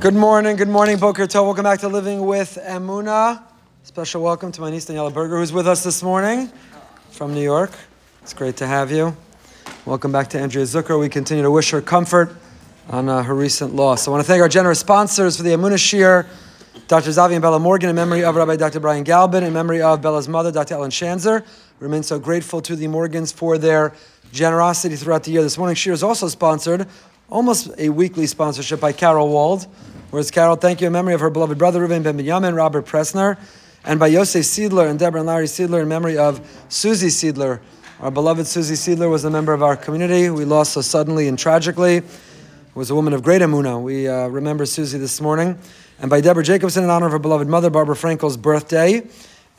Good morning, good morning, Boker Tov. Welcome back to Living with Emuna. Special welcome to my niece Daniela Berger, who's with us this morning from New York. It's great to have you. Welcome back to Andrea Zucker. We continue to wish her comfort on uh, her recent loss. I want to thank our generous sponsors for the Emuna Shir, Dr. Zavi and Bella Morgan, in memory of Rabbi Dr. Brian Galbin, in memory of Bella's mother, Dr. Ellen Shanzer. We remain so grateful to the Morgans for their generosity throughout the year. This morning's Shir is also sponsored almost a weekly sponsorship by Carol Wald. Whereas Carol, thank you in memory of her beloved brother Ruben Ben Binyamin, Robert Pressner, and by Yosef Siedler and Deborah and Larry Siedler in memory of Susie Siedler. Our beloved Susie Siedler was a member of our community. We lost so suddenly and tragically. Was a woman of great emuna. We uh, remember Susie this morning. And by Deborah Jacobson in honor of her beloved mother, Barbara Frankel's birthday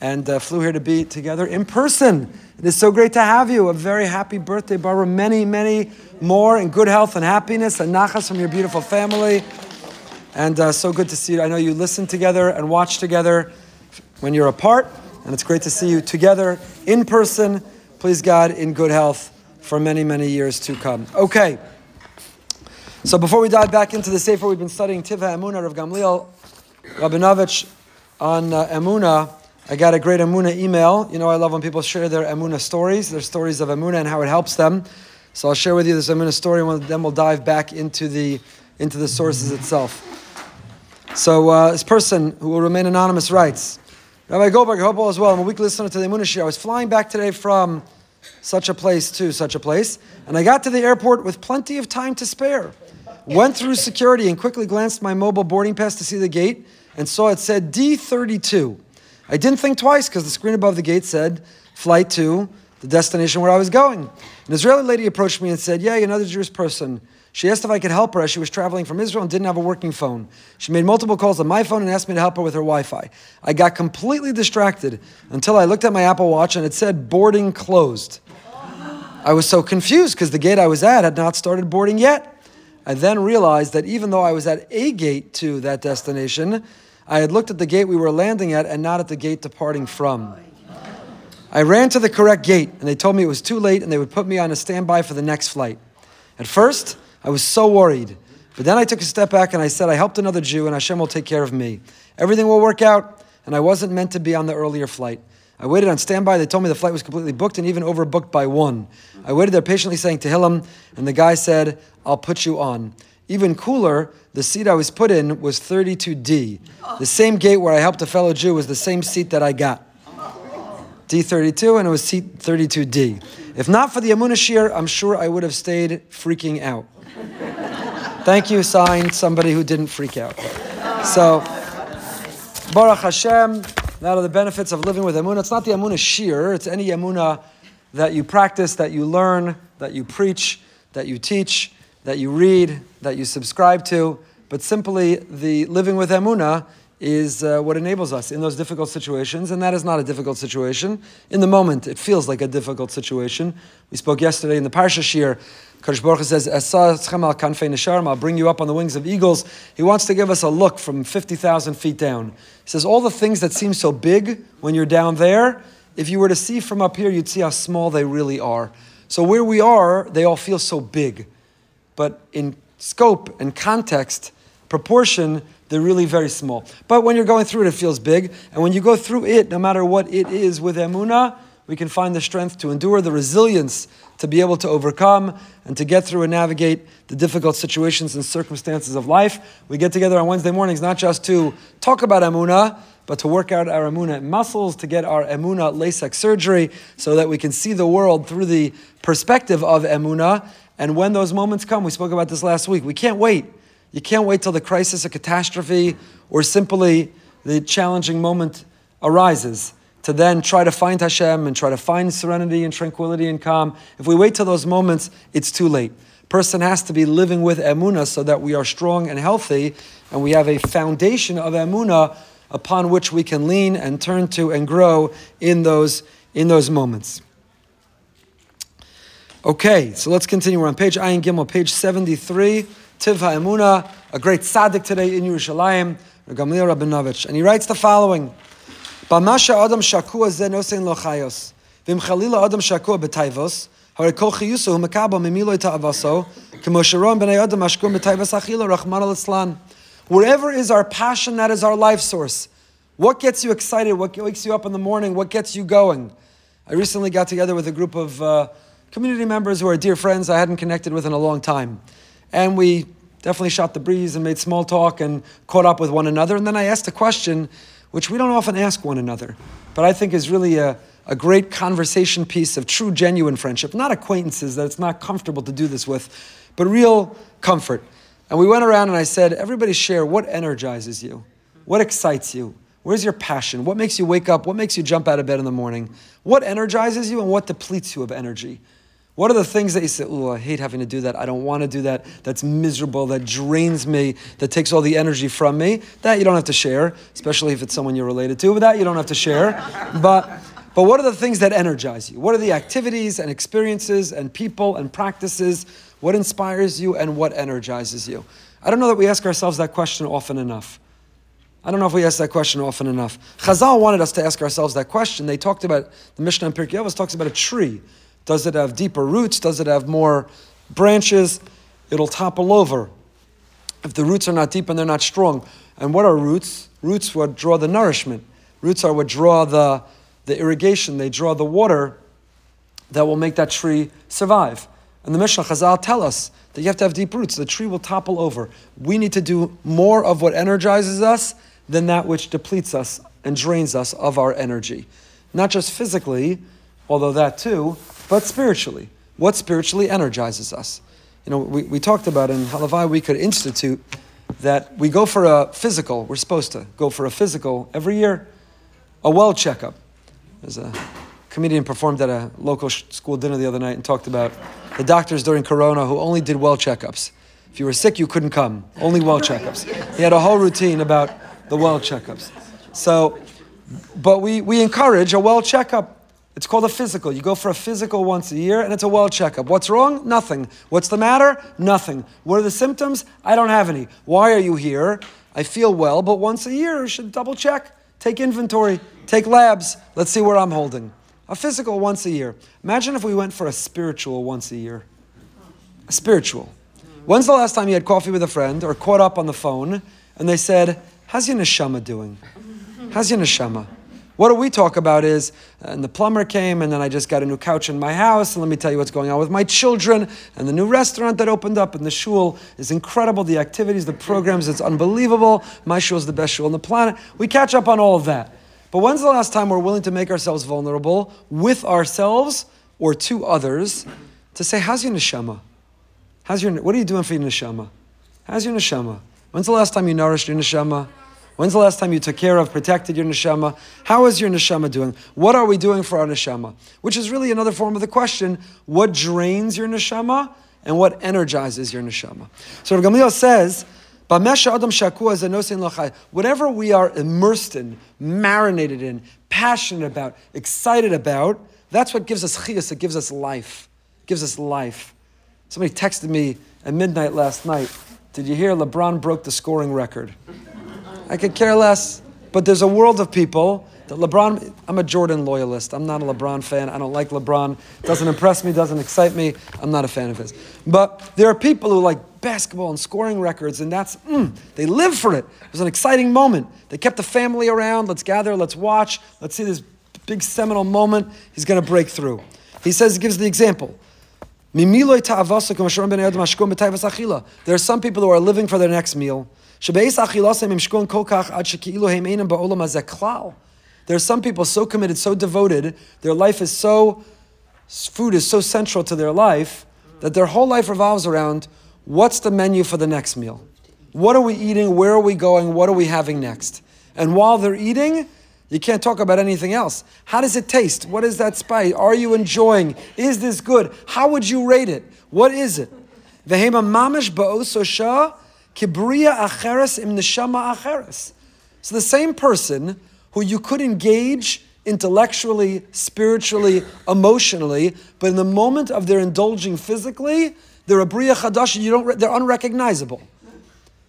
and uh, flew here to be together in person. It is so great to have you. A very happy birthday, Barbara. Many, many more in good health and happiness and nachas from your beautiful family. And uh, so good to see you. I know you listen together and watch together when you're apart, and it's great to see you together in person. Please God, in good health for many, many years to come. Okay. So before we dive back into the Sefer, we've been studying Tiva Emuna of Gamliel Rabinovich on uh, Emuna. I got a great Emuna email. You know, I love when people share their Emuna stories, their stories of Emuna and how it helps them. So I'll share with you this Emuna story, and then we'll dive back into the into the sources itself. So uh, this person who will remain anonymous writes, Rabbi Goldberg, I hope all is well. I'm a weekly listener to the Emuna Shir. I was flying back today from such a place to such a place, and I got to the airport with plenty of time to spare. Went through security and quickly glanced my mobile boarding pass to see the gate and saw it said D32. I didn't think twice because the screen above the gate said flight to the destination where I was going. An Israeli lady approached me and said, Yeah, another Jewish person. She asked if I could help her as she was traveling from Israel and didn't have a working phone. She made multiple calls on my phone and asked me to help her with her Wi Fi. I got completely distracted until I looked at my Apple Watch and it said boarding closed. I was so confused because the gate I was at had not started boarding yet. I then realized that even though I was at a gate to that destination, I had looked at the gate we were landing at and not at the gate departing from. I ran to the correct gate and they told me it was too late and they would put me on a standby for the next flight. At first, I was so worried. But then I took a step back and I said, I helped another Jew and Hashem will take care of me. Everything will work out. And I wasn't meant to be on the earlier flight. I waited on standby. They told me the flight was completely booked and even overbooked by one. I waited there patiently saying Tehillim, and the guy said, I'll put you on. Even cooler, the seat I was put in was 32D. The same gate where I helped a fellow Jew was the same seat that I got. D32, and it was seat 32D. If not for the Emuna Shir, I'm sure I would have stayed freaking out. Thank you, signed somebody who didn't freak out. So, Baruch Hashem, that are the benefits of living with Emuna. It's not the Emuna Shir, it's any Emuna that you practice, that you learn, that you preach, that you teach that you read, that you subscribe to, but simply the living with Emuna is uh, what enables us in those difficult situations, and that is not a difficult situation. In the moment, it feels like a difficult situation. We spoke yesterday in the Parsha Shir. Hu says, I'll bring you up on the wings of eagles. He wants to give us a look from 50,000 feet down. He says, all the things that seem so big when you're down there, if you were to see from up here, you'd see how small they really are. So where we are, they all feel so big but in scope and context, proportion, they're really very small. But when you're going through it, it feels big. And when you go through it, no matter what it is with Emuna, we can find the strength to endure, the resilience to be able to overcome and to get through and navigate the difficult situations and circumstances of life. We get together on Wednesday mornings not just to talk about Emuna, but to work out our Emuna muscles, to get our Emuna LASIK surgery so that we can see the world through the perspective of Emuna and when those moments come, we spoke about this last week, we can't wait. You can't wait till the crisis or catastrophe or simply the challenging moment arises to then try to find Hashem and try to find serenity and tranquility and calm. If we wait till those moments, it's too late. Person has to be living with emuna so that we are strong and healthy, and we have a foundation of emuna upon which we can lean and turn to and grow in those in those moments. Okay, so let's continue. We're on page Ayin Gimel, page 73. Tivha Emuna, a great tzaddik today in Yerushalayim, Gamliel Rabinovich. And he writes the following. Bamasha Adam Shakua ze nosein. Vim chalila Adam Shakua Wherever is our passion, that is our life source. What gets you excited? What wakes you up in the morning? What gets you going? I recently got together with a group of uh, community members who are dear friends I hadn't connected with in a long time. And we definitely shot the breeze and made small talk and caught up with one another. And then I asked a question which we don't often ask one another, but I think is really a, a great conversation piece of true, genuine friendship. Not acquaintances that it's not comfortable to do this with, but real comfort. And we went around and I said, everybody share what energizes you, what excites you, where's your passion, what makes you wake up, what makes you jump out of bed in the morning, what energizes you and what depletes you of energy. What are the things that you say, oh, I hate having to do that. I don't want to do that. That's miserable. That drains me. That takes all the energy from me. That you don't have to share, especially if it's someone you're related to. But that you don't have to share. But, but what are the things that energize you? What are the activities and experiences and people and practices? What inspires you and what energizes you? I don't know that we ask ourselves that question often enough. I don't know if we ask that question often enough. Chazal wanted us to ask ourselves that question. They talked about, the Mishnah in Pirkei Avos talks about a tree. Does it have deeper roots? Does it have more branches? It'll topple over if the roots are not deep and they're not strong. And what are roots? Roots what draw the nourishment. Roots are what draw the, the irrigation. They draw the water that will make that tree survive. And the Mishnah Chazal tell us that you have to have deep roots. The tree will topple over. We need to do more of what energizes us than that which depletes us and drains us of our energy. Not just physically, although that too, but spiritually. What spiritually energizes us? You know, we, we talked about in Halavai we could institute that we go for a physical, we're supposed to go for a physical every year, a well checkup. There's a comedian performed at a local school dinner the other night and talked about the doctors during Corona who only did well checkups. If you were sick, you couldn't come. Only well checkups. He had a whole routine about the well checkups. So, but we, we encourage a well checkup it's called a physical. You go for a physical once a year and it's a well checkup. What's wrong? Nothing. What's the matter? Nothing. What are the symptoms? I don't have any. Why are you here? I feel well, but once a year you should double check, take inventory, take labs. Let's see where I'm holding. A physical once a year. Imagine if we went for a spiritual once a year. A spiritual. When's the last time you had coffee with a friend or caught up on the phone and they said, How's your neshama doing? How's your neshama? What do we talk about is, uh, and the plumber came, and then I just got a new couch in my house, and let me tell you what's going on with my children, and the new restaurant that opened up, and the shul is incredible. The activities, the programs, it's unbelievable. My shul is the best shul on the planet. We catch up on all of that. But when's the last time we're willing to make ourselves vulnerable with ourselves or to others to say, How's your neshama? How's your, what are you doing for your neshama? How's your neshama? When's the last time you nourished your neshama? When's the last time you took care of, protected your neshama? How is your neshama doing? What are we doing for our neshama? Which is really another form of the question: What drains your neshama and what energizes your neshama? So Rav Gamliel says. Whatever we are immersed in, marinated in, passionate about, excited about, that's what gives us chiyas, it gives us life. It gives us life. Somebody texted me at midnight last night. Did you hear LeBron broke the scoring record? I could care less. But there's a world of people that LeBron, I'm a Jordan loyalist. I'm not a LeBron fan. I don't like LeBron. Doesn't impress me, doesn't excite me. I'm not a fan of his. But there are people who like basketball and scoring records, and that's, mm, they live for it. It was an exciting moment. They kept the family around. Let's gather, let's watch, let's see this big seminal moment. He's going to break through. He says, he gives the example. There are some people who are living for their next meal. There are some people so committed, so devoted, their life is so, food is so central to their life that their whole life revolves around what's the menu for the next meal? What are we eating? Where are we going? What are we having next? And while they're eating, you can't talk about anything else. How does it taste? What is that spice? Are you enjoying? Is this good? How would you rate it? What is it? Vehema mamish ba'ososha Kibriya acheres im neshama acheres. So the same person who you could engage intellectually, spiritually, emotionally, but in the moment of their indulging physically, they're a bria chadash. You don't. They're unrecognizable.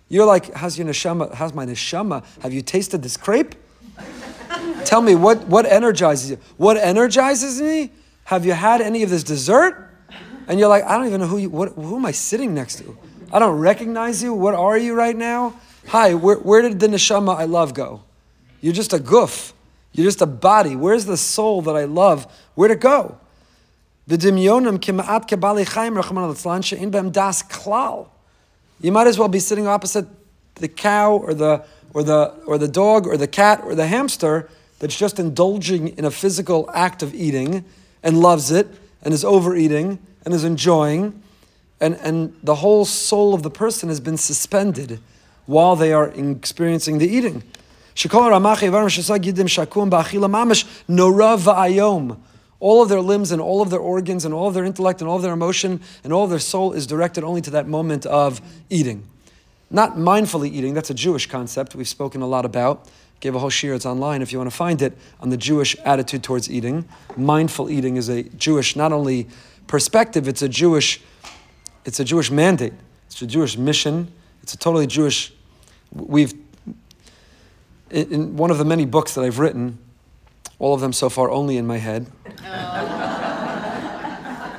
You're like, how's your neshama? How's my neshama? Have you tasted this crepe? Tell me what what energizes you. What energizes me? Have you had any of this dessert? And you're like, I don't even know who you. What, who am I sitting next to? I don't recognize you. What are you right now? Hi, where, where did the neshama I love go? You're just a goof. You're just a body. Where's the soul that I love? Where'd it go? V'dimyonim kima'at kebali chaim rachman al she'in bem das klal. You might as well be sitting opposite the cow or the or the or the dog or the cat or the hamster that's just indulging in a physical act of eating and loves it and is overeating and is enjoying and, and the whole soul of the person has been suspended while they are experiencing the eating. All of their limbs and all of their organs and all of their intellect and all of their emotion and all of their soul is directed only to that moment of eating. Not mindfully eating, that's a Jewish concept we've spoken a lot about. Gave a whole shir, it's online if you want to find it, on the Jewish attitude towards eating. Mindful eating is a Jewish, not only perspective, it's a Jewish, it's a Jewish mandate. It's a Jewish mission. It's a totally Jewish. We've in one of the many books that I've written, all of them so far only in my head. Oh.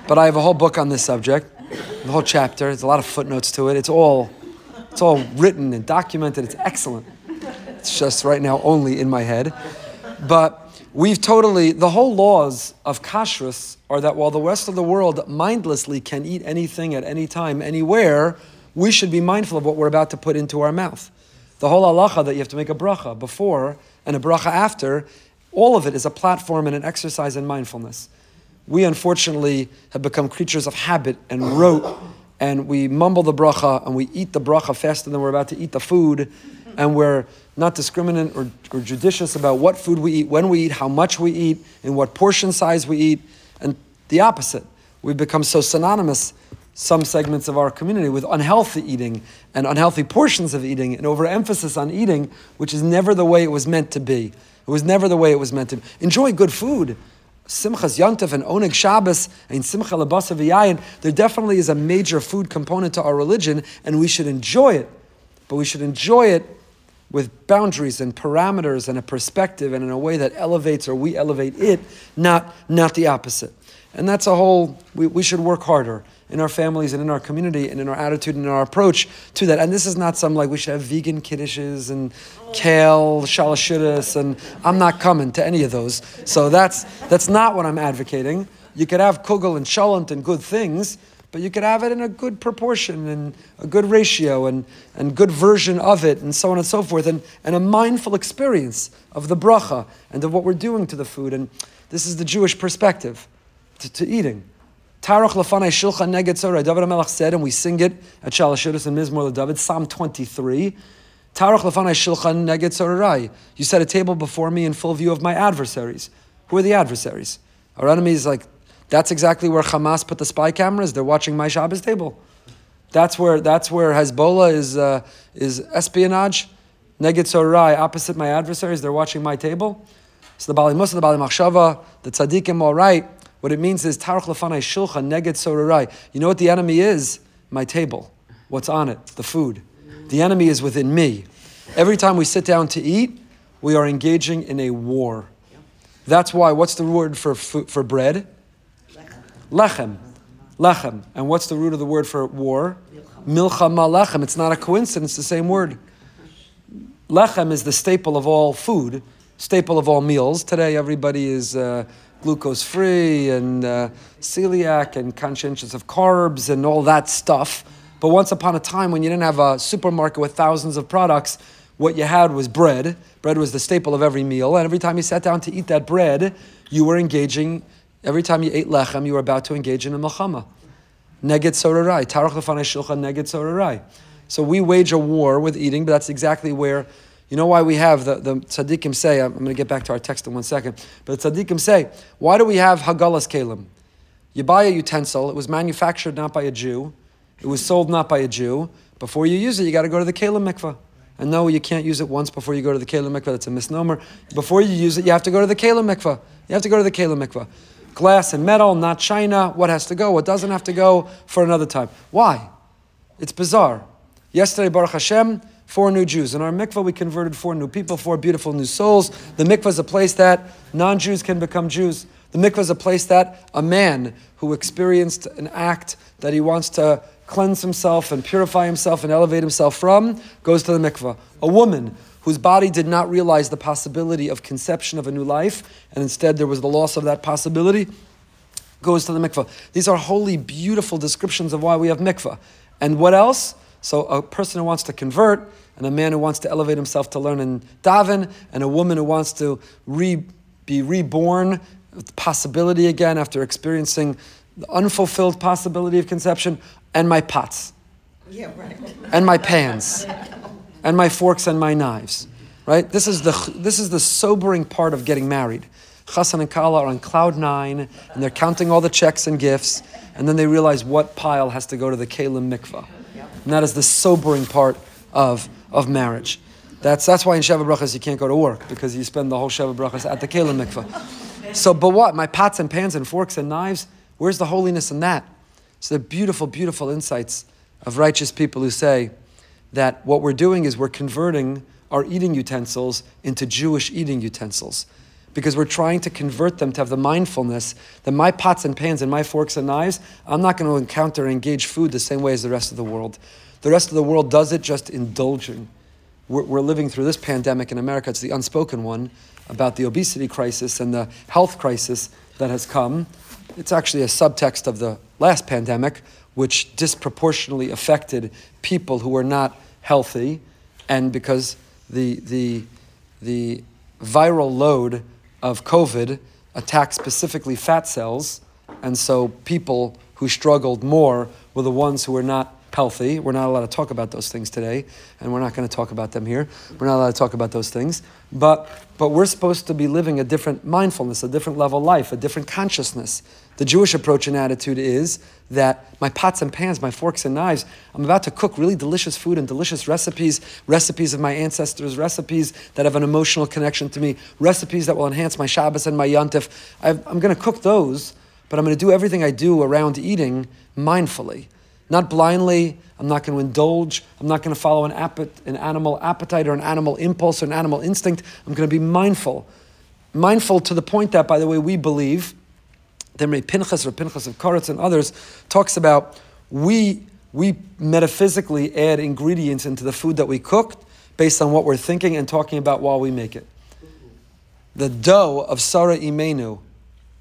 but I have a whole book on this subject, the whole chapter. There's a lot of footnotes to it. It's all, it's all written and documented. It's excellent. It's just right now only in my head. But we've totally, the whole laws of kashrus are that while the rest of the world mindlessly can eat anything at any time, anywhere, we should be mindful of what we're about to put into our mouth. The whole halacha that you have to make a bracha before and a bracha after, all of it is a platform and an exercise in mindfulness. We unfortunately have become creatures of habit and rote, and we mumble the bracha and we eat the bracha faster than we're about to eat the food, and we're not discriminant or, or judicious about what food we eat, when we eat, how much we eat, in what portion size we eat, and the opposite. We've become so synonymous some segments of our community with unhealthy eating and unhealthy portions of eating and overemphasis on eating, which is never the way it was meant to be. It was never the way it was meant to be. Enjoy good food. Simchas Yantav and Oneg Shabbos and Simcha Labasa V'yayin, there definitely is a major food component to our religion, and we should enjoy it. But we should enjoy it with boundaries and parameters and a perspective and in a way that elevates or we elevate it, not, not the opposite. And that's a whole, we, we should work harder in our families and in our community and in our attitude and in our approach to that. And this is not some like we should have vegan kiddishes and kale shalashidis, and I'm not coming to any of those. So that's that's not what I'm advocating. You could have kugel and shalant and good things, but you could have it in a good proportion and a good ratio and, and good version of it and so on and so forth and, and a mindful experience of the bracha and of what we're doing to the food. And this is the Jewish perspective to, to eating. Tarach Lafanai Shulchan Neged. David HaMelech said, and we sing it at Shalashidus and Mizmor David, Psalm 23. Tarach Lafanai Shulchan Neged Tzorah. You set a table before me in full view of my adversaries. Who are the adversaries? Our enemies, like, that's exactly where Hamas put the spy cameras. They're watching my Shabbos table. That's where, that's where Hezbollah is, uh, is espionage. Neged Tzorah, opposite my adversaries, they're watching my table. So the Bali Musa, the Bali Machshava, the Tzaddikim, all right. What it means is Tarach Lafanai Shulchan Neged Sorarai. You know what the enemy is? My table. What's on it? The food. The enemy is within me. Every time we sit down to eat, we are engaging in a war. That's why, what's the word for, for bread? Lechem. Lechem. And what's the root of the word for war? Milchama lechem. It's not a coincidence, the same word. Lechem is the staple of all food, staple of all meals. Today, everybody is uh, glucose free and uh, celiac and conscientious of carbs and all that stuff. But once upon a time, when you didn't have a supermarket with thousands of products, what you had was bread. Bread was the staple of every meal. And every time you sat down to eat that bread, you were engaging, every time you ate lechem, you were about to engage in a melchama. Neged sorarai. Tarach shulchan neged sorarai. So we wage a war with eating, but that's exactly where you know why we have the, the tzaddikim say, I'm, I'm going to get back to our text in one second, but the tzaddikim say, why do we have hagalas kalim? You buy a utensil, it was manufactured not by a Jew, it was sold not by a Jew. Before you use it, you got to go to the kalim mikvah. And no, you can't use it once before you go to the kalim mikvah. That's a misnomer. Before you use it, you have to go to the kalim mikvah. You have to go to the kalim mikvah. Glass and metal, not china. What has to go? What doesn't have to go for another time? Why? It's bizarre. Yesterday, Baruch Hashem, four new Jews. In our mikvah, we converted four new people, four beautiful new souls. The mikvah is a place that non Jews can become Jews. The mikvah is a place that a man who experienced an act that he wants to cleanse himself and purify himself and elevate himself from, goes to the mikvah. A woman whose body did not realize the possibility of conception of a new life, and instead there was the loss of that possibility, goes to the mikvah. These are holy, beautiful descriptions of why we have mikvah. And what else? So a person who wants to convert, and a man who wants to elevate himself to learn in daven, and a woman who wants to re, be reborn, with possibility again after experiencing the unfulfilled possibility of conception, and my pots. Yeah, right. And my pans. and my forks and my knives. Right? This is the this is the sobering part of getting married. Chassan and Kala are on cloud nine, and they're counting all the checks and gifts, and then they realize what pile has to go to the Kalim mikvah. And that is the sobering part of, of marriage. That's, that's why in Sheva Brachas you can't go to work, because you spend the whole Sheva Brachas at the Kalim mikvah. So, but what? My pots and pans and forks and knives, where's the holiness in that? So, the beautiful, beautiful insights of righteous people who say that what we're doing is we're converting our eating utensils into Jewish eating utensils because we're trying to convert them to have the mindfulness that my pots and pans and my forks and knives, I'm not going to encounter and engage food the same way as the rest of the world. The rest of the world does it just indulging. We're, we're living through this pandemic in America, it's the unspoken one about the obesity crisis and the health crisis that has come. It's actually a subtext of the last pandemic, which disproportionately affected people who were not healthy, and because the, the, the viral load of COVID attacked specifically fat cells, and so people who struggled more were the ones who were not healthy. We're not allowed to talk about those things today, and we're not going to talk about them here. We're not allowed to talk about those things. But, but we're supposed to be living a different mindfulness, a different level of life, a different consciousness. The Jewish approach and attitude is that my pots and pans, my forks and knives, I'm about to cook really delicious food and delicious recipes, recipes of my ancestors, recipes that have an emotional connection to me, recipes that will enhance my Shabbos and my Yantif. I've, I'm going to cook those, but I'm going to do everything I do around eating mindfully. Not blindly. I'm not going to indulge. I'm not going to follow an, an animal appetite or an animal impulse or an animal instinct. I'm going to be mindful. Mindful to the point that, by the way, we believe, Demrei Pinchas or Pinchas of Koretz and others talks about we, we metaphysically add ingredients into the food that we cook based on what we're thinking and talking about while we make it. The dough of Sarah Imenu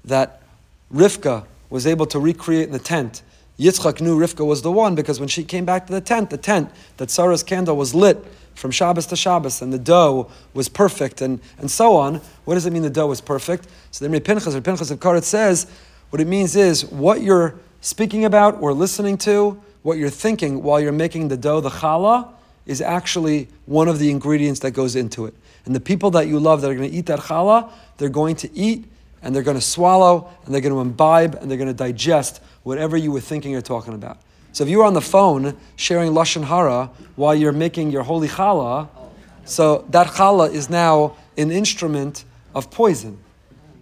that Rivka was able to recreate in the tent Yitzchak knew Rivka was the one because when she came back to the tent, the tent that Sarah's candle was lit from Shabbos to Shabbos, and the dough was perfect, and, and so on. What does it mean the dough was perfect? So then Pinchas or Pinchas of Koretz says, what it means is what you're speaking about or listening to, what you're thinking while you're making the dough, the challah, is actually one of the ingredients that goes into it. And the people that you love that are going to eat that challah, they're going to eat and they're going to swallow and they're going to imbibe and they're going to digest whatever you were thinking or talking about. So if you were on the phone sharing lashon hara while you're making your holy challah, so that challah is now an instrument of poison.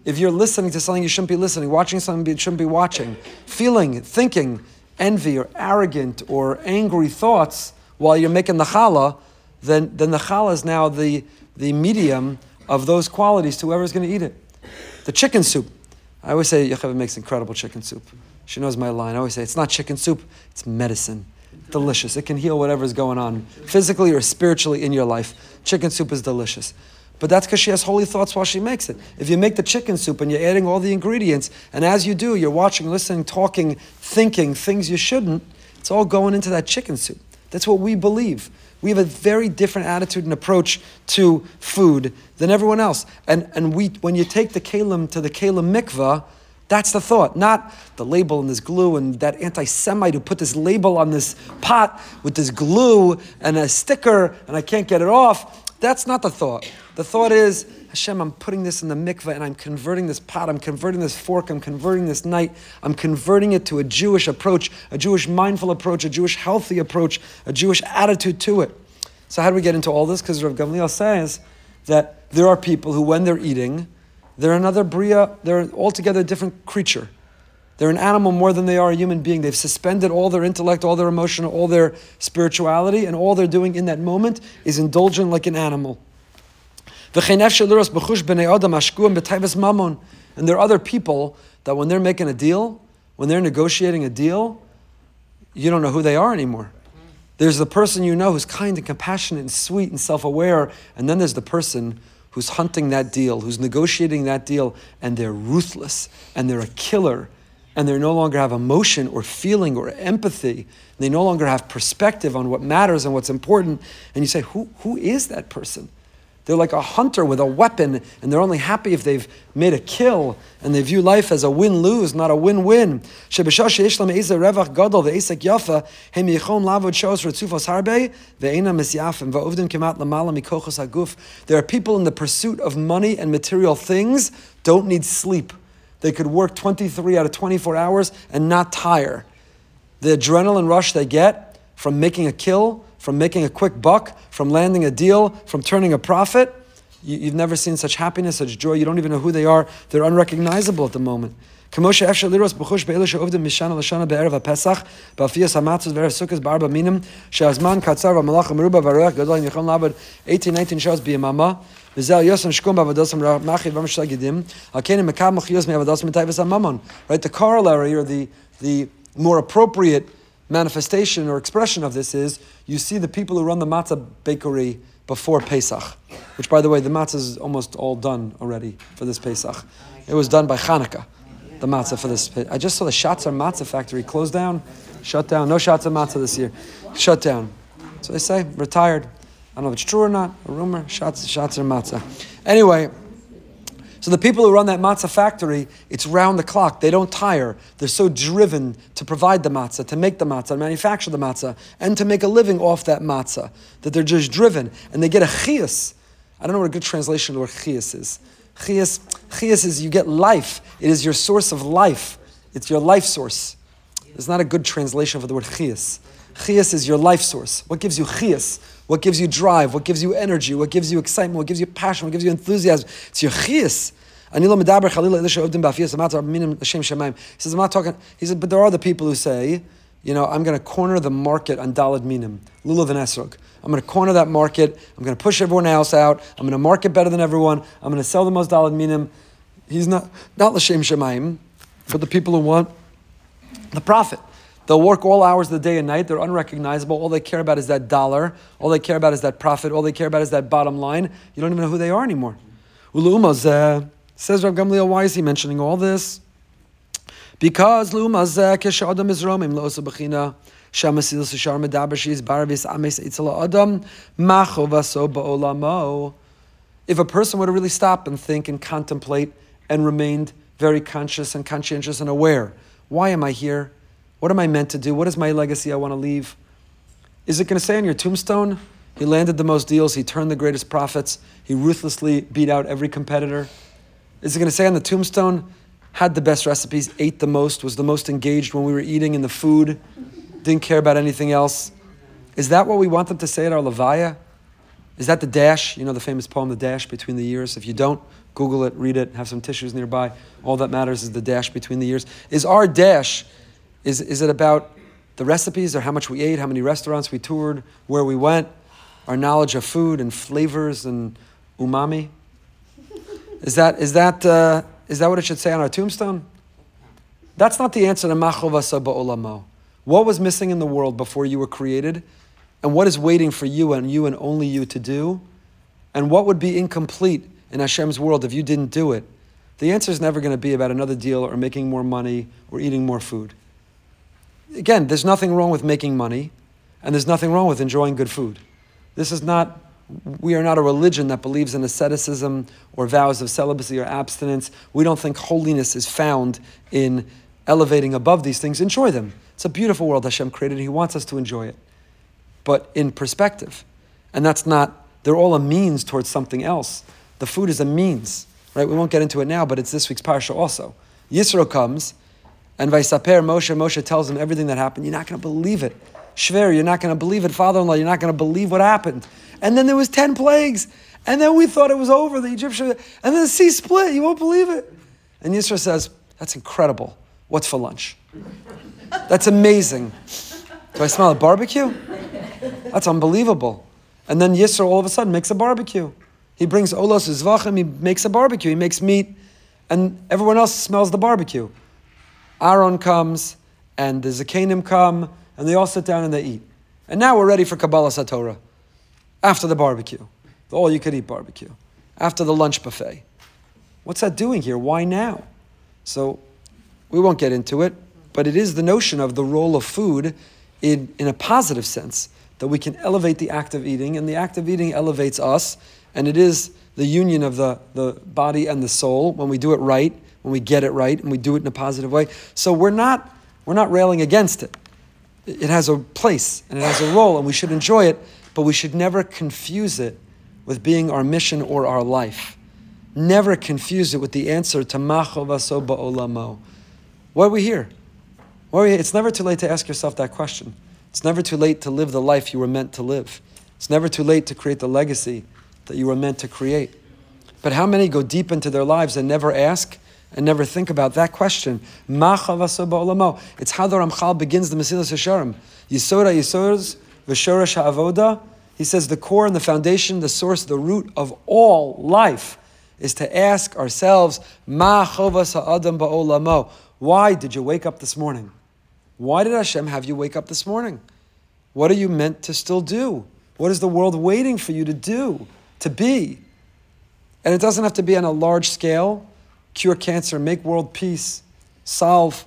If you're listening to something you shouldn't be listening, watching something you shouldn't be watching, feeling, thinking envy or arrogant or angry thoughts while you're making the challah, then, then the challah is now the, the medium of those qualities to whoever's going to eat it. The chicken soup. I always say Yocheved makes incredible chicken soup. She knows my line. I always say it's not chicken soup, it's medicine. Delicious. It can heal whatever's going on physically or spiritually in your life. Chicken soup is delicious. But that's because she has holy thoughts while she makes it. If you make the chicken soup and you're adding all the ingredients, and as you do, you're watching, listening, talking, thinking things you shouldn't, it's all going into that chicken soup. That's what we believe. We have a very different attitude and approach to food than everyone else. And, and we, when you take the kalim to the kalim mikvah, that's the thought, not the label and this glue and that anti Semite who put this label on this pot with this glue and a sticker and I can't get it off. That's not the thought. The thought is, Hashem, I'm putting this in the mikveh and I'm converting this pot, I'm converting this fork, I'm converting this knife, I'm converting it to a Jewish approach, a Jewish mindful approach, a Jewish healthy approach, a Jewish attitude to it. So, how do we get into all this? Because Rav Gamliel says that there are people who, when they're eating, they're another Bria, they're altogether different creature. They're an animal more than they are a human being. They've suspended all their intellect, all their emotion, all their spirituality, and all they're doing in that moment is indulgent like an animal. And there are other people that when they're making a deal, when they're negotiating a deal, you don't know who they are anymore. There's the person you know who's kind and compassionate and sweet and self aware, and then there's the person who's hunting that deal, who's negotiating that deal, and they're ruthless and they're a killer and they no longer have emotion or feeling or empathy. They no longer have perspective on what matters and what's important. And you say, who, who is that person? They're like a hunter with a weapon, and they're only happy if they've made a kill, and they view life as a win lose, not a win win. There are people in the pursuit of money and material things, don't need sleep. They could work 23 out of 24 hours and not tire. The adrenaline rush they get from making a kill, from making a quick buck, from landing a deal, from turning a profit, you, have never seen such happiness, such joy. You don't even know who they are. They're unrecognizable at the moment. Eighteen, nineteen shows biyamama. Right? The corollary or the the more appropriate manifestation or expression of this is you see the people who run the matzah bakery before Pesach, which by the way, the matzah is almost all done already for this Pesach. It was done by Hanukkah, the matzah for this. I just saw the Shatzar Matzah factory closed down, shut down. No Shatzar Matzah this year, shut down. So they say, retired. I don't know if it's true or not. A rumor. Shots, shots Shatzar matzah. Anyway. So the people who run that matzah factory, it's round the clock. They don't tire. They're so driven to provide the matzah, to make the matzah, to manufacture the matzah, and to make a living off that matzah, that they're just driven. And they get a chias. I don't know what a good translation of the word chias is. Chias, chias is you get life. It is your source of life. It's your life source. It's not a good translation for the word chias. Chias is your life source. What gives you chias? What gives you drive? What gives you energy? What gives you excitement? What gives you passion? What gives you enthusiasm? It's your chias. He says, I'm not talking, he said, but there are the people who say, you know, I'm going to corner the market on Dalad Minim, Lulav and Esrog. I'm going to corner that market. I'm going to push everyone else out. I'm going to market better than everyone. I'm going to sell the most Dalad Minim. He's not, not L'Shem Shemaim, but the people who want the profit. They'll work all hours of the day and night. They're unrecognizable. All they care about is that dollar. All they care about is that profit. All they care about is that bottom line. You don't even know who they are anymore. Says Rav Gamliel, why is he mentioning all this? Because lumazeh keshadam is romim losa shamasil sushar barvis ames itzala adam machovaso ba'olamo. If a person were to really stop and think and contemplate and remained very conscious and conscientious and aware, why am I here? What am I meant to do? What is my legacy I want to leave? Is it going to say on your tombstone, he landed the most deals, he turned the greatest profits, he ruthlessly beat out every competitor? Is it going to say on the tombstone, had the best recipes, ate the most, was the most engaged when we were eating in the food, didn't care about anything else? Is that what we want them to say at our Levaya? Is that the dash? You know the famous poem, The Dash Between the Years? If you don't, Google it, read it, have some tissues nearby. All that matters is the dash between the years. Is our dash is, is it about the recipes or how much we ate, how many restaurants we toured, where we went, our knowledge of food and flavors and umami? Is that, is that, uh, is that what it should say on our tombstone? That's not the answer to Machovasa Ba'olamo. What was missing in the world before you were created? And what is waiting for you and you and only you to do? And what would be incomplete in Hashem's world if you didn't do it? The answer is never going to be about another deal or making more money or eating more food again, there's nothing wrong with making money, and there's nothing wrong with enjoying good food. This is not, we are not a religion that believes in asceticism or vows of celibacy or abstinence. We don't think holiness is found in elevating above these things. Enjoy them. It's a beautiful world Hashem created, He wants us to enjoy it. But in perspective. And that's not, they're all a means towards something else. The food is a means, right? We won't get into it now, but it's this week's parsha also. Yisro comes, and Vaisaper Moshe, Moshe tells him everything that happened. You're not going to believe it. Shver, you're not going to believe it. Father-in-law, you're not going to believe what happened. And then there was 10 plagues. And then we thought it was over, the Egyptian. And then the sea split. You won't believe it. And Yisro says, that's incredible. What's for lunch? That's amazing. Do I smell a barbecue? That's unbelievable. And then Yisro all of a sudden makes a barbecue. He brings olos zvachim, he makes a barbecue, he makes meat, and everyone else smells the barbecue. Aaron comes, and the Zakanim come, and they all sit down and they eat. And now we're ready for Kabbalah Satorah. After the barbecue, the all you could eat barbecue. After the lunch buffet. What's that doing here? Why now? So we won't get into it, but it is the notion of the role of food in, in a positive sense, that we can elevate the act of eating, and the act of eating elevates us, and it is the union of the, the body and the soul when we do it right, when we get it right, and we do it in a positive way. So we're not, we're not railing against it. It has a place and it has a role, and we should enjoy it, but we should never confuse it with being our mission or our life. Never confuse it with the answer to Machovaso Olamo. Why are we here? Why are we here? It's never too late to ask yourself that question. It's never too late to live the life you were meant to live. It's never too late to create the legacy that you were meant to create. But how many go deep into their lives and never ask and never think about that question? It's how the Ramchal begins the Mesilas Yesharim. Yisoda Yisors, V'shorash Ha'avoda. He says the core and the foundation, the source, the root of all life is to ask ourselves, Ma ha'adam ba'olamo. Why did you wake up this morning? Why did Hashem have you wake up this morning? What are you meant to still do? What is the world waiting for you to do, to be? And it doesn't have to be on a large scale cure cancer, make world peace, solve.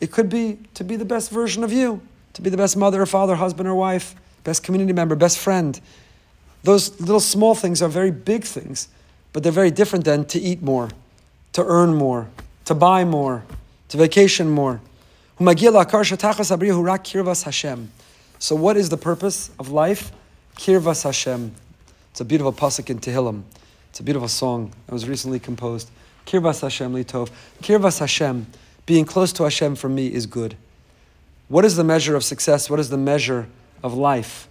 It could be to be the best version of you, to be the best mother or father, husband or wife, best community member, best friend. Those little small things are very big things, but they're very different than to eat more, to earn more, to buy more, to vacation more. So, what is the purpose of life? Kirvas Hashem. It's a beautiful pasuk in Tehillim. It's a beautiful song that was recently composed. Kirvas Hashem litov. Kirvas Hashem, being close to Hashem for me is good. What is the measure of success? What is the measure of life?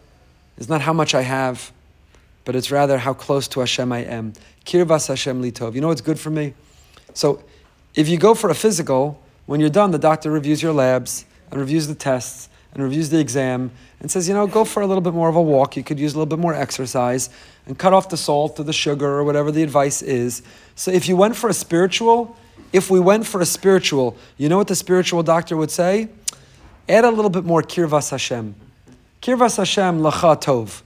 It's not how much I have, but it's rather how close to Hashem I am. Kirvas Hashem litov. You know what's good for me? So, if you go for a physical, when you're done, the doctor reviews your labs and reviews the tests and reviews the exam and says, you know, go for a little bit more of a walk. You could use a little bit more exercise and cut off the salt or the sugar or whatever the advice is. So if you went for a spiritual, if we went for a spiritual, you know what the spiritual doctor would say? Add a little bit more kirvas Hashem. Kirvas Hashem lacha tov.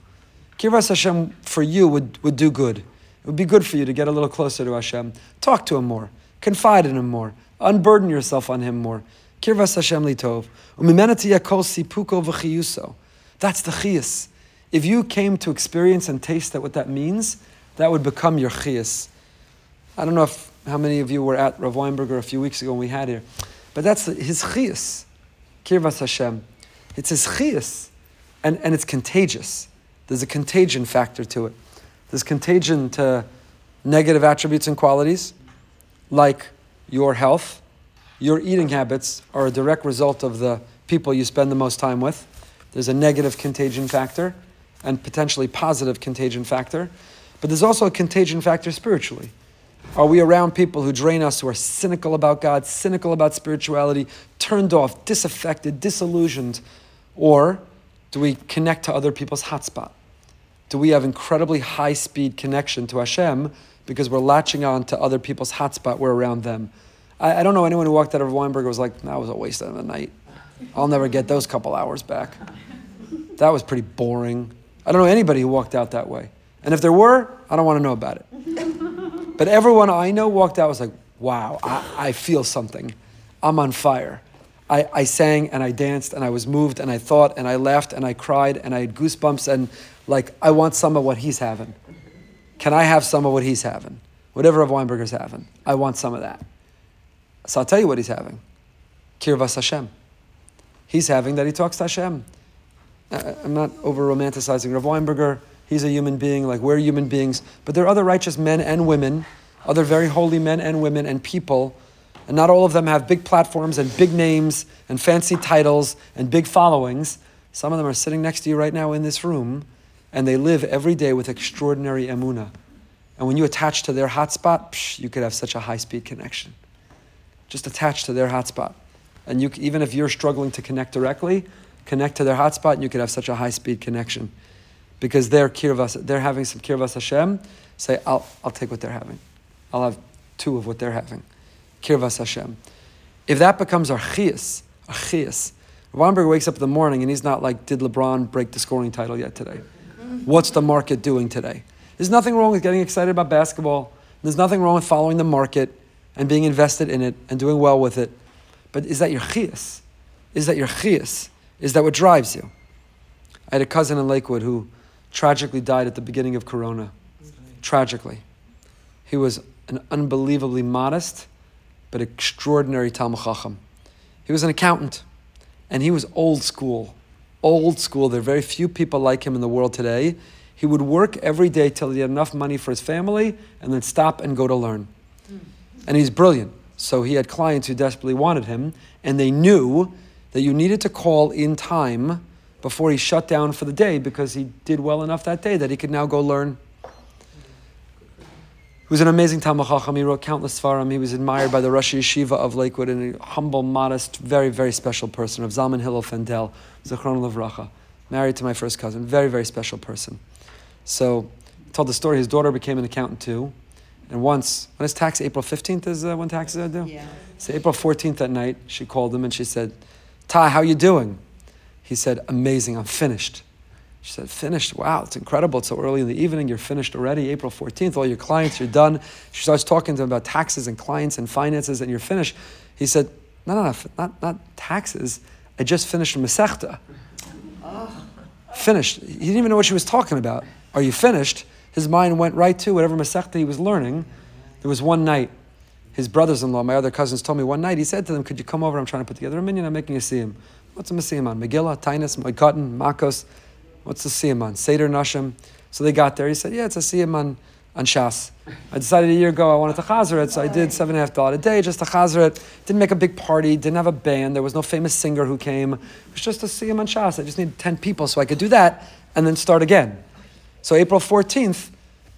Kirvas Hashem for you would, would do good. It would be good for you to get a little closer to Hashem. Talk to Him more. Confide in Him more. Unburden yourself on Him more. Kirvas Hashem sipuko v'chiyuso. That's the chiyas. If you came to experience and taste that what that means, that would become your chiyas. I don't know if, how many of you were at Rav Weinberger a few weeks ago when we had here, but that's his chiyas. Kirvas Hashem. It's his chiyas. And, and it's contagious. There's a contagion factor to it. There's contagion to negative attributes and qualities, like your health, your eating habits are a direct result of the people you spend the most time with. There's a negative contagion factor and potentially positive contagion factor. But there's also a contagion factor spiritually. Are we around people who drain us, who are cynical about God, cynical about spirituality, turned off, disaffected, disillusioned? Or do we connect to other people's hotspot? Do we have incredibly high speed connection to Hashem because we're latching on to other people's hotspot, we're around them. I, I don't know anyone who walked out of Weinberg was like, that was a waste of a night. I'll never get those couple hours back. That was pretty boring. I don't know anybody who walked out that way. And if there were, I don't want to know about it. But everyone I know walked out was like, wow, I, I feel something. I'm on fire. I, I sang and I danced and I was moved and I thought and I laughed and I cried and I had goosebumps and like I want some of what he's having. Can I have some of what he's having? Whatever of Weinberger's having. I want some of that. So I'll tell you what he's having. Kirvas Hashem. He's having that he talks to Hashem. Uh, I'm not over romanticizing Rav Weinberger. He's a human being, like we're human beings. But there are other righteous men and women, other very holy men and women and people, and not all of them have big platforms and big names and fancy titles and big followings. Some of them are sitting next to you right now in this room and they live every day with extraordinary emuna. And when you attach to their hotspot, you could have such a high speed connection. Just attach to their hotspot. And you, even if you're struggling to connect directly, connect to their hotspot and you could have such a high speed connection. Because they're kirvas, they're having some kirvas Hashem, say, I'll, I'll take what they're having. I'll have two of what they're having. Kirvas Hashem. If that becomes our chias, our Weinberg wakes up in the morning and he's not like, did LeBron break the scoring title yet today? What's the market doing today? There's nothing wrong with getting excited about basketball. There's nothing wrong with following the market and being invested in it and doing well with it. But is that your chias? Is that your chias? Is that what drives you? I had a cousin in Lakewood who tragically died at the beginning of Corona. Tragically. He was an unbelievably modest but extraordinary Talmud Chacham. He was an accountant, and he was old school. Old school. There are very few people like him in the world today. He would work every day till he had enough money for his family and then stop and go to learn. Hmm. And he's brilliant. So he had clients who desperately wanted him, and they knew that you needed to call in time before he shut down for the day because he did well enough that day that he could now go learn. He was an amazing Talmud Chacham. He wrote countless Svarim. He was admired by the Rosh Yeshiva of Lakewood and a humble, modest, very, very special person of Zalman Hillel Fendel, Zechron Levracha, married to my first cousin. Very, very special person. So, told the story. His daughter became an accountant too. And once, when is tax? April 15th is uh, when taxes are due? Yeah. So April 14th that night, she called him and she said, Ty, how you doing? He said, amazing, I'm finished. She said, finished? Wow, it's incredible. It's so early in the evening. You're finished already. April 14th, all your clients, you're done. She starts talking to him about taxes and clients and finances, and you're finished. He said, no, no, no, not, not taxes. I just finished Masechta. Finished. He didn't even know what she was talking about. Are you finished? His mind went right to whatever Masechta he was learning. There was one night, his brothers-in-law, my other cousins, told me one night, he said to them, could you come over? I'm trying to put together a minyan. I'm making a siyum. What's a siyum on? Megillah, Tainus, Moikatan, Makos. What's the siyum on? Seder Nashim. So they got there. He said, yeah, it's a siyum on, on Shas. I decided a year ago I wanted to chazer it, so I did seven and a half dollars a day just to chazer it. Didn't make a big party, didn't have a band. There was no famous singer who came. It was just a siyum on Shas. I just needed 10 people so I could do that and then start again. So April 14th,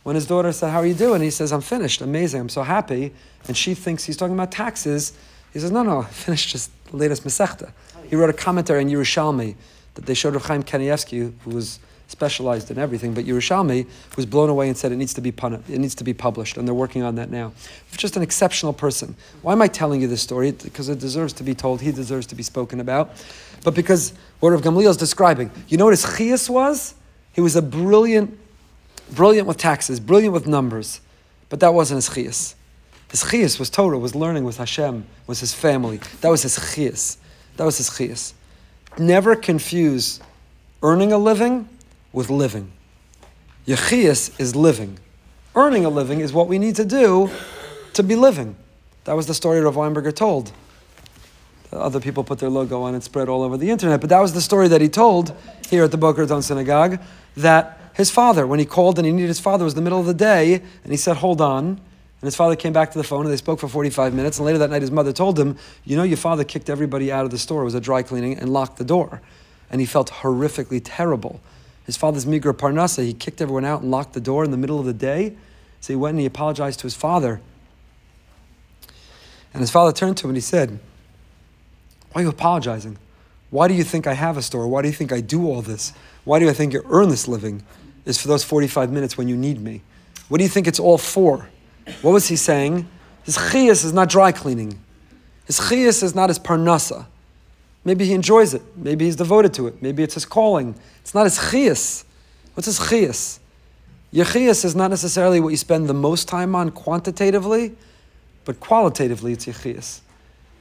when his daughter said, How are you doing? He says, I'm finished. Amazing. I'm so happy. And she thinks he's talking about taxes. He says, No, no, I finished just the latest Masechta. He wrote a commentary in Yerushalmi that they showed of Chaim Kanievsky, who was specialized in everything, but Yerushalmi was blown away and said it needs to be pun- it needs to be published, and they're working on that now. Just an exceptional person. Why am I telling you this story? Because it deserves to be told. He deserves to be spoken about. But because what Rav Gamliel is describing, you know what his chias was? He was a brilliant brilliant with taxes, brilliant with numbers, but that wasn't his chiyas. His chiyas was Torah, was learning was Hashem, was his family. That was his chiyas. That was his chiyas. Never confuse earning a living with living. Your chiyas is living. Earning a living is what we need to do to be living. That was the story Rav Weinberger told. Other people put their logo on it, spread all over the internet, but that was the story that he told here at the Boca Raton Synagogue that his father, when he called and he needed his father, was the middle of the day, and he said, Hold on. And his father came back to the phone and they spoke for 45 minutes. And later that night, his mother told him, You know, your father kicked everybody out of the store. It was a dry cleaning and locked the door. And he felt horrifically terrible. His father's Migra Parnasa, he kicked everyone out and locked the door in the middle of the day. So he went and he apologized to his father. And his father turned to him and he said, Why are you apologizing? Why do you think I have a store? Why do you think I do all this? Why do I think you earn this living? Is for those 45 minutes when you need me. What do you think it's all for? What was he saying? His chiyas is not dry cleaning. His chiyas is not his parnasa. Maybe he enjoys it. Maybe he's devoted to it. Maybe it's his calling. It's not his chiyas. What's his chiyas? Your chiyas is not necessarily what you spend the most time on quantitatively, but qualitatively it's your chiyas.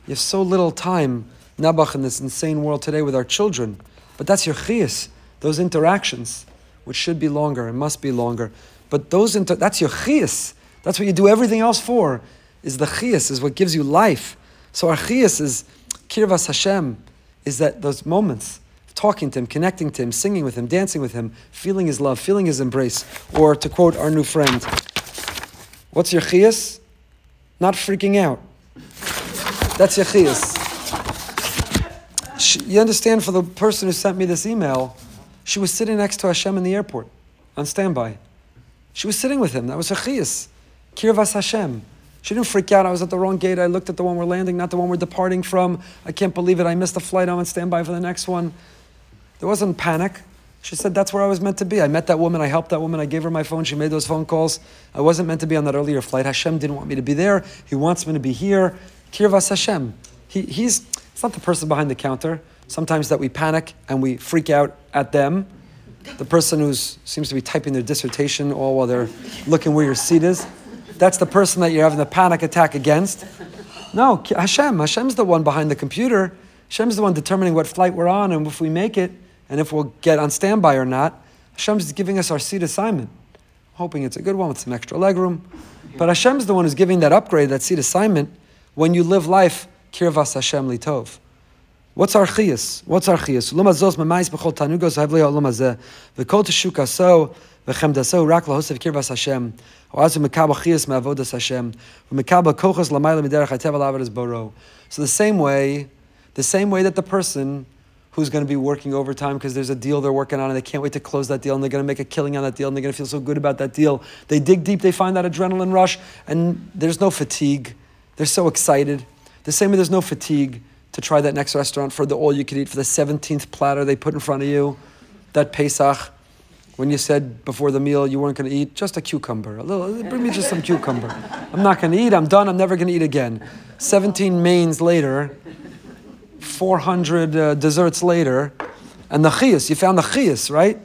You have so little time, Nabach, in this insane world today with our children, but that's your chiyas. Those interactions, which should be longer and must be longer, but those inter- that's your chiyas. That's what you do everything else for. Is the chiyas is what gives you life. So our chiyas is kirvas Hashem, is that those moments of talking to him, connecting to him, singing with him, dancing with him, feeling his love, feeling his embrace. Or to quote our new friend, what's your chiyas? Not freaking out. That's your chiyas. You understand for the person who sent me this email, she was sitting next to Hashem in the airport on standby. She was sitting with him. That was her chiyas. Kirvas Hashem. She didn't freak out. I was at the wrong gate. I looked at the one we're landing, not the one we're departing from. I can't believe it. I missed the flight. I'm on standby for the next one. There wasn't panic. She said, That's where I was meant to be. I met that woman. I helped that woman. I gave her my phone. She made those phone calls. I wasn't meant to be on that earlier flight. Hashem didn't want me to be there. He wants me to be here. Kirvas Hashem. He, he's, it's not the person behind the counter. sometimes that we panic and we freak out at them. The person who seems to be typing their dissertation all while they're looking where your seat is. That's the person that you're having the panic attack against. No, Hashem. Hashem's the one behind the computer. Hashem's the one determining what flight we're on and if we make it and if we'll get on standby or not. Hashem's giving us our seat assignment. Hoping it's a good one with some extra legroom. But Hashem's the one who's giving that upgrade, that seat assignment, when you live life, kirvas Hashem litov. What's our chiyas? What's our chiyas? Luma zos memais b'chol tanugos havlei ha'olom hazeh. V'kol teshuka so, v'chem daso rak lahosev kirvas Hashem. Oazu mekabel chiyas me'avodas Hashem. V'mekabel kochas lamayla miderech hatev alavadas boro. So the same way, the same way that the person who's going to be working overtime because there's a deal they're working on and they can't wait to close that deal and they're going to make a killing on that deal and they're going to feel so good about that deal. They dig deep, they find that adrenaline rush, and there's no fatigue. They're so excited. The same way there's no fatigue to try that next restaurant for the all you could eat, for the 17th platter they put in front of you, that Pesach, when you said before the meal you weren't going to eat, just a cucumber. A little, bring me just some cucumber. I'm not going to eat, I'm done, I'm never going to eat again. 17 mains later, 400 uh, desserts later, and the chiyas, you found the chiyas, right?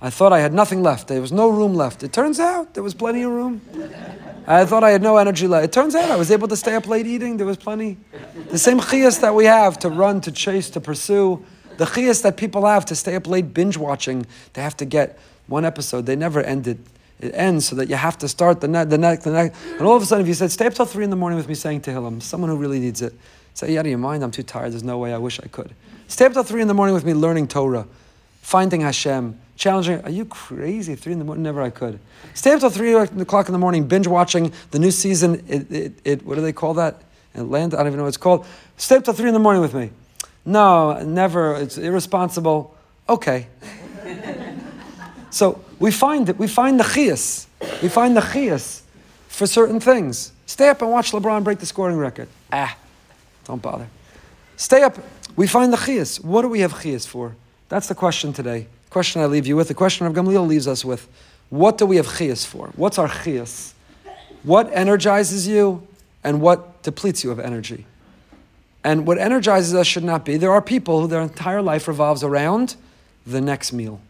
I thought I had nothing left. There was no room left. It turns out there was plenty of room. I thought I had no energy left. It turns out I was able to stay up late eating. There was plenty. The same chias that we have to run, to chase, to pursue, the chias that people have to stay up late binge watching, they have to get one episode. They never end it. It ends so that you have to start the next, the next, the next. And all of a sudden, if you said, stay up till three in the morning with me saying Tehillim, someone who really needs it, Say, out of your mind, I'm too tired, there's no way, I wish I could. Stay up till three in the morning with me learning Torah, finding Hashem, challenging, are you crazy? Three in the morning, never I could. Stay up till three o'clock in the morning, binge watching the new season, it, it, it what do they call that? Atlanta, I don't even know what it's called. Stay up till three in the morning with me. No, never, it's irresponsible. Okay. so we find it, we find the chias. We find the chias for certain things. Stay up and watch LeBron break the scoring record. Ah, don't bother. Stay up. We find the chias. What do we have chias for? That's the question today. Question I leave you with. The question of Gamliel leaves us with. What do we have chiyas for? What's our chiyas? What energizes you and what depletes you of energy? And what energizes us should not be. There are people who their entire life revolves around the next meal.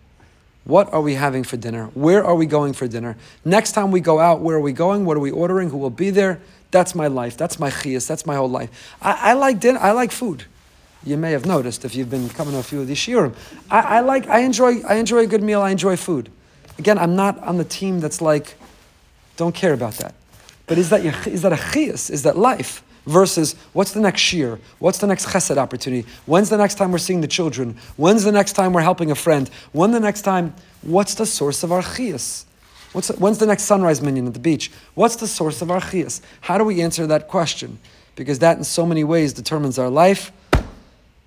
What are we having for dinner? Where are we going for dinner? Next time we go out, where are we going? What are we ordering? Who will be there? That's my life. That's my chiyas. That's my whole life. I, I like dinner. I like food. You may have noticed if you've been coming to a few of these shiurim. I, I, like. I enjoy. I enjoy a good meal. I enjoy food. Again, I'm not on the team that's like, don't care about that. But is that is that a chiyas? Is that life? Versus what's the next shiur? What's the next chesed opportunity? When's the next time we're seeing the children? When's the next time we're helping a friend? When the next time? What's the source of our chiyas? What's, when's the next sunrise minyan at the beach? What's the source of our chiyas? How do we answer that question? Because that in so many ways determines our life.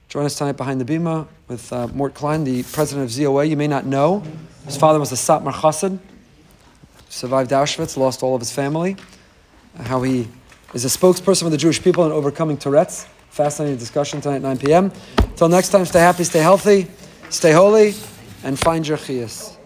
Join us tonight behind the bima with uh, Mort Klein, the president of ZOA. You may not know, his father was a Satmar Chassid, survived Auschwitz, lost all of his family. How he is a spokesperson for the Jewish people in overcoming Tourette's. Fascinating discussion tonight at 9 p.m. Till next time, stay happy, stay healthy, stay holy, and find your chiyas.